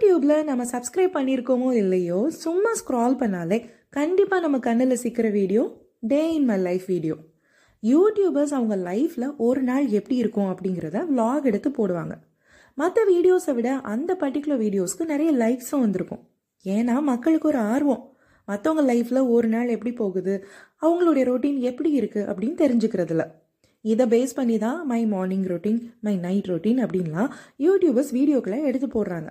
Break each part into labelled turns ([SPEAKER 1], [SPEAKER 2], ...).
[SPEAKER 1] யூடியூப்ல நம்ம சப்ஸ்கிரைப் பண்ணியிருக்கோமோ இல்லையோ சும்மா ஸ்க்ரால் பண்ணாலே கண்டிப்பாக நம்ம கண்ணில் சிக்கிற video day in my life video YouTubers அவங்க லைஃப்பில் ஒரு நாள் எப்படி இருக்கும் அப்படிங்கிறத விலாக் எடுத்து போடுவாங்க. மற்ற வீடியோஸை விட அந்த பர்டிகுலர் வீடியோஸ்க்கு நிறைய லைக்ஸும் வந்திருக்கும். ஏன்னா மக்களுக்கு ஒரு ஆர்வம். மற்றவங்க லைஃப்பில் ஒரு நாள் எப்படி போகுது அவங்களுடைய ரொட்டீன் எப்படி இருக்குது அப்படின்னு தெரிஞ்சுக்கிறதுல. இதை பேஸ் பண்ணி தான் my morning routine my night routine அப்படின்லாம் யூடியூபர்ஸ் வீடியோக்களை எடுத்து போடுறாங்க.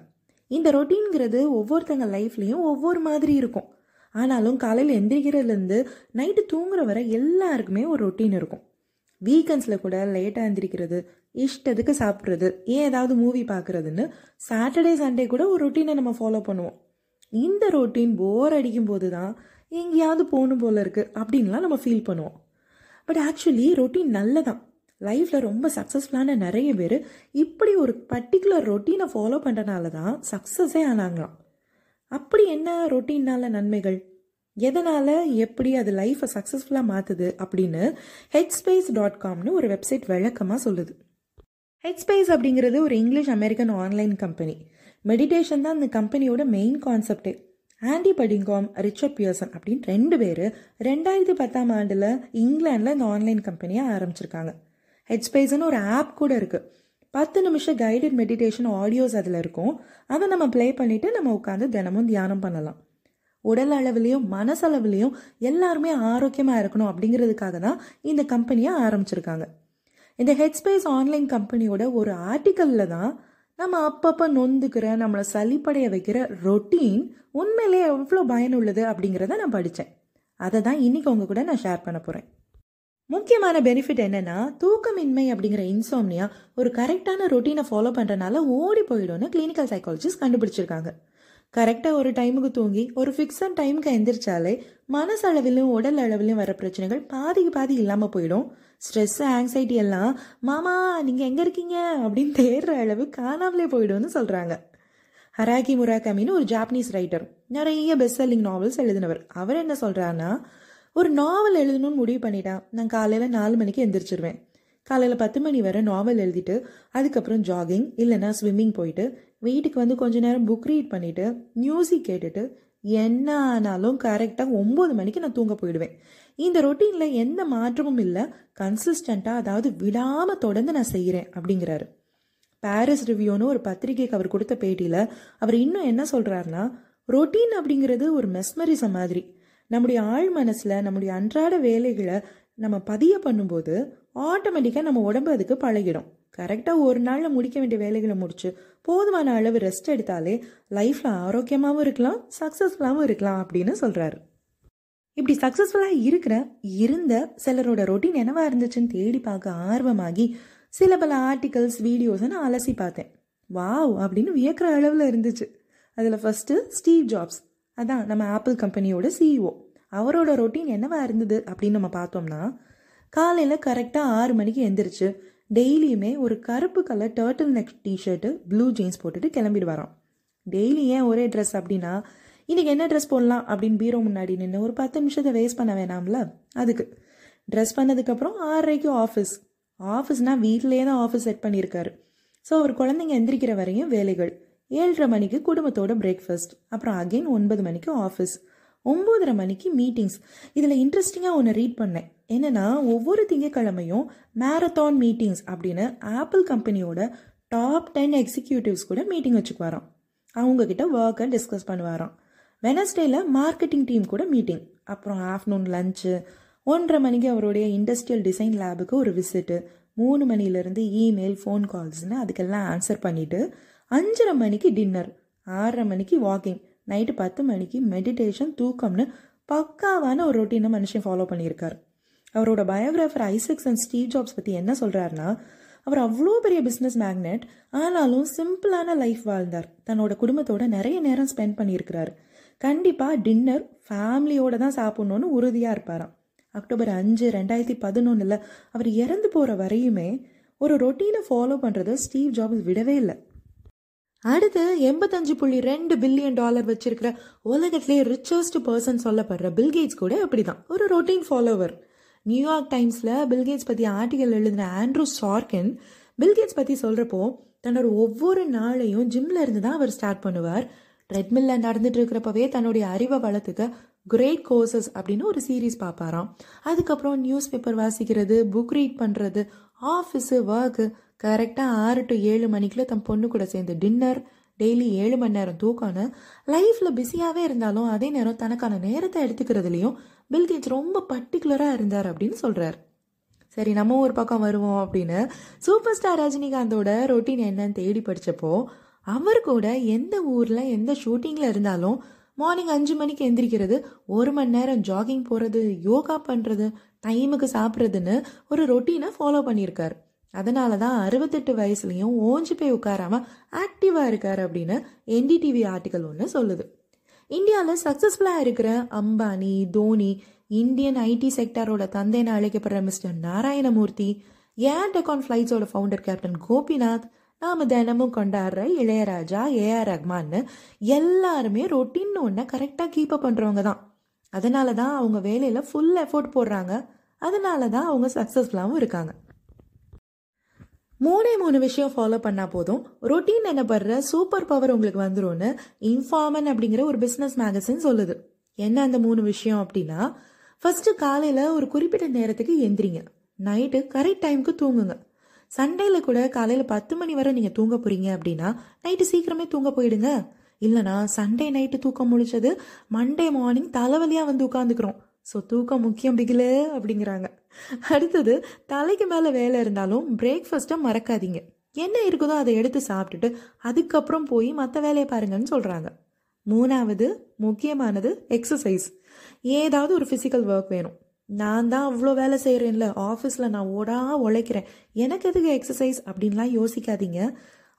[SPEAKER 1] இந்த ரொட்டீன்கிறது ஒவ்வொருத்தங்க லைஃப்லேயும் ஒவ்வொரு மாதிரி இருக்கும். ஆனாலும் காலையில் எந்திரிக்கிறதுலேருந்து நைட்டு தூங்குற வரை எல்லாருக்குமே ஒரு ரொட்டீன் இருக்கும். வீக்கெண்ட்ஸில் கூட லேட்டாக எந்திரிக்கிறது இஷ்டத்துக்கு சாப்பிட்றது ஏன் ஏதாவது மூவி பார்க்குறதுன்னு சாட்டர்டே சண்டே கூட ஒரு ரொட்டீனை நம்ம ஃபாலோ பண்ணுவோம். இந்த ரொட்டீன் போர் அடிக்கும் போது தான் எங்கேயாவது போகணும் போல இருக்குது அப்படின்லாம் நம்ம ஃபீல் பண்ணுவோம். பட் ஆக்சுவலி ரொட்டீன் நல்லதான். லைஃப்பில் ரொம்ப சக்ஸஸ்ஃபுல்லான நிறைய பேர் இப்படி ஒரு பர்டிகுலர் ரொட்டீனை ஃபாலோ பண்ணுறனால தான் சக்ஸஸே ஆனாங்களாம். அப்படி என்ன ரொட்டீன்னால நன்மைகள்? எதனால் எப்படி அது லைஃப்பை சக்ஸஸ்ஃபுல்லாக மாற்றுது அப்படின்னு ஹெட்ஸ்பேஸ் டாட் காம்னு ஒரு வெப்சைட் விளக்கமாக சொல்லுது. ஹெட்ஸ்பேஸ் அப்படிங்கிறது ஒரு English American online company meditation தான் இந்த கம்பெனியோட மெயின் கான்செப்டே ஆண்டி படிங்காம் ரிச்சர்ட் பியர்சன் அப்படின்னு ரெண்டு பேர் ரெண்டாயிரத்தி பத்தாம் ஆண்டில் இங்கிலாண்டில் இந்த ஆன்லைன் கம்பெனியை ஆரம்பிச்சிருக்காங்க. ஹெட்ஸ்பேஸ்னு ஒரு ஆப் கூட இருக்குது பத்து நிமிஷம் கைடட் மெடிடேஷன் ஆடியோஸ் அதில் இருக்கும். அதை நம்ம ப்ளே பண்ணிவிட்டு நம்ம உட்காந்து தினமும் தியானம் பண்ணலாம். உடல் அளவுலேயும் மனசளவுலேயும் எல்லாருமே ஆரோக்கியமாக இருக்கணும் அப்படிங்கிறதுக்காக தான் இந்த கம்பெனியை ஆரம்பிச்சிருக்காங்க. இந்த ஹெட்ஸ்பேஸ் ஆன்லைன் கம்பெனியோட ஒரு ஆர்டிக்கலில் தான் நம்ம அப்பப்போ நொந்துக்கிற நம்மளை சளிப்படைய வைக்கிற ரொட்டீன் உண்மையிலே எவ்வளோ பயனுள்ளது அப்படிங்கிறத நான் படித்தேன் அதை தான் இன்னைக்கு உங்கள் கூட நான் ஷேர் பண்ண போகிறேன் முக்கியமான பெனிஃபிட் என்னன்னா தூக்கமின்மை அப்படிங்கிற இன்சோம்னியா ஒரு கரெக்டான ரொட்டீனை ஃபாலோ பண்ணுறனால ஓடி போயிடும்னு கிளினிக்கல் சைக்காலஜிஸ்ட் கண்டுபிடிச்சிருக்காங்க. கரெக்டாக ஒரு டைமுக்கு தூங்கி ஒரு ஃபிக்ஸட் டைமுக்கு எந்திரிச்சாலே மனசளவிலும் உடல் அளவிலும் வர பிரச்சனைகள் பாதிக்கு பாதி இல்லாமல் போயிடும். ஸ்ட்ரெஸ் ஆங்ஸைட்டி எல்லாம் மாமா நீங்கள் எங்கே இருக்கீங்க? அப்படின்னு தேடுற அளவு காணாமலே போயிடும்னு சொல்கிறாங்க ஹராக்கி முராகமின்னு ஒரு ஜாப்பனீஸ் ரைட்டர் நிறைய பெஸ்ட் செல்லிங் நாவல்ஸ் எழுதினவர். அவர் என்ன சொல்கிறாருன்னா ஒரு நாவல் எழுதணும்னு முடிவு பண்ணிட்டேன் நான் காலையில் நாலு மணிக்கு எந்திரிச்சிருவேன். காலையில் பத்து மணி வரை நாவல் எழுதிட்டு அதுக்கப்புறம் ஜாகிங் இல்லைன்னா ஸ்விம்மிங் போயிட்டு வீட்டுக்கு வந்து கொஞ்ச நேரம் புக் ரீட் பண்ணிவிட்டு மியூசிக் கேட்டுட்டு என்ன ஆனாலும் கரெக்டாக ஒம்பது மணிக்கு நான் தூங்க போயிடுவேன். இந்த ரொட்டீனில் எந்த மாற்றமும் இல்லை கன்சிஸ்டண்ட்டாக அதாவது விடாமல் தொடர்ந்து நான் செய்கிறேன் அப்படிங்கிறாரு. பாரிஸ் ரிவ்யூன்னு ஒரு பத்திரிகைக்கு அவர் கொடுத்த பேட்டியில் அவர் இன்னும் என்ன சொல்கிறாருன்னா ரொட்டீன் அப்படிங்கிறது ஒரு மெஸ்மரிசம் மாதிரி. நம்முடைய ஆழ் மனசில் நம்முடைய அன்றாட வேலைகளை நம்ம பதிய பண்ணும்போது ஆட்டோமேட்டிக்காக நம்ம உடம்பு அதுக்கு பழகிடும். கரெக்டாக ஒரு நாளில் முடிக்க வேண்டிய வேலைகளை முடிச்சு போதுமான அளவு ரெஸ்ட் எடுத்தாலே லைஃப்பில் ஆரோக்கியமாகவும் இருக்கலாம் சக்ஸஸ்ஃபுல்லாகவும் இருக்கலாம் அப்படின்னு சொல்கிறாரு இப்படி சக்ஸஸ்ஃபுல்லாக இருக்கிற இருந்த சிலரோட ரொட்டீன் என்னவா இருந்துச்சுன்னு தேடி பார்க்க ஆர்வமாகி சில பல ஆர்டிகல்ஸ் வீடியோஸை நான் அலசி பார்த்தேன். வாவ் அப்படின்னு வியக்கிற அளவில் இருந்துச்சு. அதில் ஃபஸ்ட்டு ஸ்டீவ் ஜாப்ஸ் அதான் நம்ம ஆப்பிள் கம்பெனியோட சிஇஓ அவரோட ரொட்டீன் என்னவா இருந்தது அப்படின்னு நம்ம பார்த்தோம்னா காலையில் கரெக்டாக ஆறு மணிக்கு எந்திரிச்சு டெய்லியுமே ஒரு கருப்பு colour turtle neck t shirt blue jeans போட்டுட்டு கிளம்பிடுவாராம். டெய்லி ஏன் ஒரே ட்ரெஸ் அப்படின்னா இன்றைக்கி என்ன ட்ரெஸ் போடலாம் அப்படின்னு பீரோ முன்னாடி நின்று ஒரு பத்து நிமிஷத்தை வேஸ்ட் பண்ண வேணாம்ல? அதுக்கு. ட்ரெஸ் பண்ணதுக்கப்புறம் ஆறரைக்கு ஆஃபீஸ் ஆஃபீஸ்னால் வீட்டிலே தான் ஆஃபீஸ் செட் பண்ணியிருக்காரு. ஸோ அவர் குழந்தைங்க எந்திரிக்கிற வரையும் வேலைகள். ஏழரை மணிக்கு குடும்பத்தோட பிரேக்ஃபாஸ்ட் அப்புறம் அகெயின் ஒன்பது மணிக்கு ஆஃபீஸ் ஒம்போதரை மணிக்கு மீட்டிங்ஸ் இதில் இன்ட்ரெஸ்டிங்காக ஒன்று ரீட் பண்ணேன். என்னென்னா ஒவ்வொரு திங்கக்கிழமையும் மேரத்தான் மீட்டிங்ஸ் அப்படின்னு ஆப்பிள் கம்பெனியோட டாப் டென் எக்ஸிக்யூட்டிவ்ஸ் கூட மீட்டிங் வச்சுக்குவாராம். அவங்கக்கிட்ட ஒர்க்கை டிஸ்கஸ் பண்ணுவாராம். வெனஸ்டேல மார்க்கெட்டிங் டீம் கூட மீட்டிங் அப்புறம் ஆஃப்டர்நூன் லஞ்சு ஒன்றரை மணிக்கு அவருடைய இண்டஸ்ட்ரியல் டிசைன் லேபுக்கு ஒரு விசிட்டு மூணு மணிலேருந்து இமெயில் ஃபோன் கால்ஸ்னு அதுக்கெல்லாம் ஆன்சர் பண்ணிவிட்டு அஞ்சரை மணிக்கு டின்னர் ஆறரை மணிக்கு வாக்கிங் நைட்டு பத்து மணிக்கு மெடிடேஷன் தூக்கம்னு பக்காவான ஒரு ரொட்டீனை மனுஷன் ஃபாலோ பண்ணியிருக்காரு. அவரோட biographer Isaac's and Steve Jobs பற்றி என்ன சொல்கிறாருன்னா அவர் அவ்வளோ பெரிய பிஸ்னஸ் மேக்னெட் ஆனாலும் சிம்பிளான லைஃப் வாழ்ந்தார். தன்னோட குடும்பத்தோட நிறைய நேரம் ஸ்பெண்ட் பண்ணியிருக்கிறாரு. கண்டிப்பாக டின்னர் ஃபேமிலியோட தான் சாப்பிட்ணுன்னு உறுதியாக இருப்பாராம். அக்டோபர் அஞ்சு ரெண்டாயிரத்தி பதினொன்றில் அவர் இறந்து போகிற வரையுமே ஒரு ரொட்டீனை ஃபாலோ பண்ணுறதை ஸ்டீவ் ஜாப்ஸ் விடவே இல்லை. அடுத்து எண்பத்தஞ்சு புள்ளி ரெண்டு பில்லியன் டாலர் வச்சிருக்கிற உலகத்திலே ரிச்சஸ்ட் பர்சன் சொல்லப்படுற பில்கேட்ஸ் கூட அப்படிதான் ஒரு ரொட்டீன் ஃபாலோவர் நியூயார்க் டைம்ஸில் பில்கேட்ஸ் பற்றி ஆர்டிகல் எழுதின ஆண்ட்ரூ சார்கின் பில்கேட்ஸ் பற்றி சொல்கிறப்போ தன்னோட ஒவ்வொரு நாளையும் ஜிம்ல இருந்து தான் அவர் ஸ்டார்ட் பண்ணுவார். ட்ரெட்மில்ல நடந்துட்டு இருக்கிறப்பவே தன்னுடைய அறிவை வளர்த்துக்க கிரேட் கோர்சஸ் அப்படின்னு ஒரு சீரீஸ் பார்ப்பாராம். அதுக்கப்புறம் நியூஸ் பேப்பர் வாசிக்கிறது புக் ரீட் பண்ணுறது ஆஃபீஸு ஒர்க்கு கரெக்டாக ஆறு டு ஏழு மணிக்குள்ள தன் பொண்ணு கூட சேர்ந்து டின்னர் டெய்லி ஏழு மணி நேரம் தூக்கம்னு லைஃப்பில் பிஸியாகவே இருந்தாலும் அதே நேரம் தனக்கான நேரத்தை எடுத்துக்கிறதுலையும் பில்கேட்ஸ் ரொம்ப பர்டிகுலராக இருந்தார் அப்படின்னு சொல்கிறார் சரி நம்ம ஒரு பக்கம் வருவோம் அப்படின்னு சூப்பர் ஸ்டார் ரஜினிகாந்தோட ரொட்டீன் என்னன்னு தேடி படித்தப்போ அவர் கூட எந்த ஊரில் எந்த ஷூட்டிங்கில் இருந்தாலும் மார்னிங் அஞ்சு மணிக்கு எந்திரிக்கிறது ஒரு மணி நேரம் ஜாகிங் போகிறது யோகா பண்ணுறது டைமுக்கு சாப்பிட்றதுன்னு ஒரு ரொட்டீனை ஃபாலோ பண்ணியிருக்காரு. அதனால தான் அறுபத்தெட்டு வயசுலையும் ஓஞ்சு போய் உட்காராம ஆக்டிவாக இருக்கார் அப்படின்னு என்டிடிவி ஆர்டிக்கல் ஒன்று சொல்லுது. இந்தியாவில் சக்ஸஸ்ஃபுல்லாக இருக்கிற அம்பானி தோனி இந்தியன் ஐடி செக்டாரோட தந்தைன்னு அழைக்கப்படுற மிஸ்டர் நாராயணமூர்த்தி ஏர் டெக்கான் ஃப்ளைட்ஸோட ஃபவுண்டர் கேப்டன் கோபிநாத் நாம தினமும் கொண்டாடுற இளையராஜா ஏஆர் ரஹ்மான்னு எல்லாருமே ரொட்டீன் ஒன்றை கரெக்டாக கீப் அப் பண்ணுறவங்க தான். அதனால தான் அவங்க வேலையில் ஃபுல் எஃபோர்ட் போடுறாங்க. அதனால தான் அவங்க சக்ஸஸ்ஃபுல்லாகவும் இருக்காங்க. மூணே மூணு விஷயம் ஃபாலோ பண்ணால் போதும். ரொட்டீன் என்னப்படுற சூப்பர் பவர் உங்களுக்கு வந்துடும்னு இன்ஃபார்மன் அப்படிங்கிற ஒரு பிஸ்னஸ் மேகசின் சொல்லுது. என்ன அந்த மூணு விஷயம் அப்படின்னா ஃபர்ஸ்ட் காலையில் ஒரு குறிப்பிட்ட நேரத்துக்கு எந்திரிங்க. நைட்டு கரெக்ட் டைமுக்கு தூங்குங்க. சண்டேல கூட காலையில் பத்து மணி வரை நீங்கள் தூங்க போறீங்க அப்படின்னா நைட்டு சீக்கிரமே தூங்க போயிடுங்க. இல்லைனா சண்டே நைட்டு தூக்கம் முடிச்சது மண்டே மார்னிங் தலைவலியாக வந்து உட்காந்துக்கிறோம் ஸோ தூக்கம் முக்கியம் பிகில அப்படிங்கிறாங்க. அடுத்தது தலைக்கு மேலே வேலை இருந்தாலும் பிரேக்ஃபாஸ்ட்டை மறக்காதீங்க. என்ன இருக்குதோ அதை எடுத்து சாப்பிட்டுட்டு அதுக்கப்புறம் போய் மற்ற வேலையை பாருங்கன்னு சொல்கிறாங்க மூணாவது முக்கியமானது எக்ஸசைஸ் ஏதாவது ஒரு ஃபிசிக்கல் ஒர்க் வேணும். நான் தான் அவ்வளோ வேலை செய்கிறேன்ல ஆஃபீஸில் நான் ஓடா உழைக்கிறேன். எனக்கு எதுக்கு எக்ஸசைஸ் அப்படின்லாம் யோசிக்காதீங்க.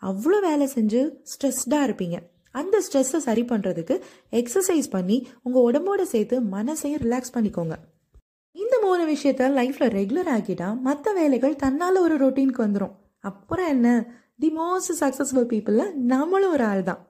[SPEAKER 1] அவ்வளோ வேலை செஞ்சு ஸ்ட்ரெஸ்டாக இருப்பீங்க. அந்த ஸ்ட்ரெஸ்ஸை சரி பண்ணுறதுக்கு எக்ஸசைஸ் பண்ணி உங்கள் உடம்போட சேர்த்து மனசையும் ரிலாக்ஸ் பண்ணிக்கோங்க. இந்த மூணு விஷயத்த லைஃப்பில் ரெகுலர் ஆக்கிட்டா மற்ற வேலைகள் தன்னால் ஒரு ரொட்டீனுக்கு வந்துடும் அப்புறம் என்ன? தி மோஸ்ட் சக்ஸஸ்ஃபுல் பீப்புளில் நம்மளும் ஒரு ஆள் தான்